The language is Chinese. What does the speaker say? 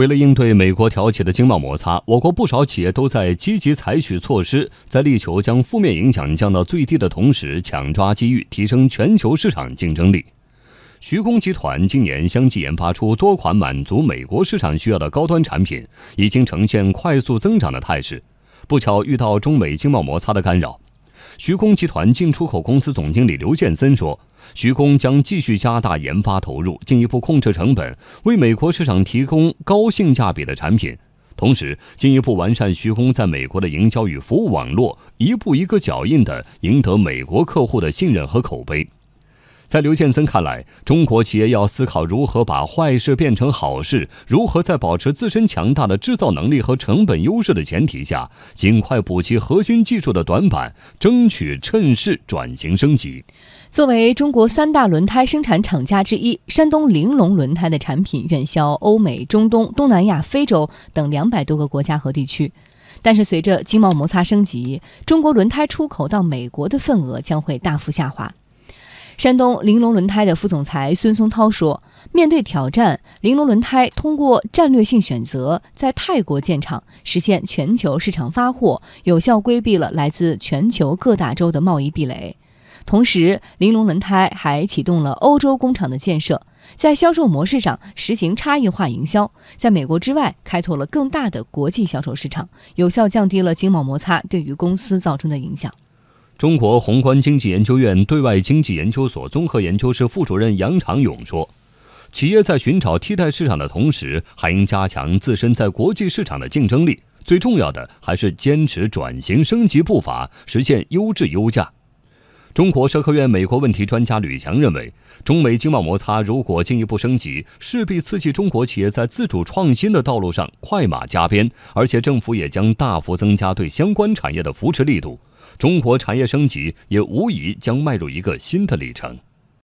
为了应对美国挑起的经贸摩擦，我国不少企业都在积极采取措施，在力求将负面影响降到最低的同时，抢抓机遇，提升全球市场竞争力。徐工集团今年相继研发出多款满足美国市场需要的高端产品，已经呈现快速增长的态势。不巧遇到中美经贸摩擦的干扰。徐工集团进出口公司总经理刘建森说：“徐工将继续加大研发投入，进一步控制成本，为美国市场提供高性价比的产品，同时进一步完善徐工在美国的营销与服务网络，一步一个脚印地赢得美国客户的信任和口碑。”在刘建森看来，中国企业要思考如何把坏事变成好事，如何在保持自身强大的制造能力和成本优势的前提下，尽快补齐核心技术的短板，争取趁势转型升级。作为中国三大轮胎生产厂家之一，山东玲珑轮胎的产品远销欧美、中东、东南亚、非洲等两百多个国家和地区。但是，随着经贸摩擦升级，中国轮胎出口到美国的份额将会大幅下滑。山东玲珑轮胎的副总裁孙松涛说：“面对挑战，玲珑轮胎通过战略性选择在泰国建厂，实现全球市场发货，有效规避了来自全球各大洲的贸易壁垒。同时，玲珑轮胎还启动了欧洲工厂的建设，在销售模式上实行差异化营销，在美国之外开拓了更大的国际销售市场，有效降低了经贸摩擦对于公司造成的影响。”中国宏观经济研究院对外经济研究所综合研究室副主任杨长勇说：“企业在寻找替代市场的同时，还应加强自身在国际市场的竞争力。最重要的还是坚持转型升级步伐，实现优质优价。”中国社科院美国问题专家吕强认为，中美经贸摩擦如果进一步升级，势必刺激中国企业在自主创新的道路上快马加鞭，而且政府也将大幅增加对相关产业的扶持力度。中国产业升级也无疑将迈入一个新的里程。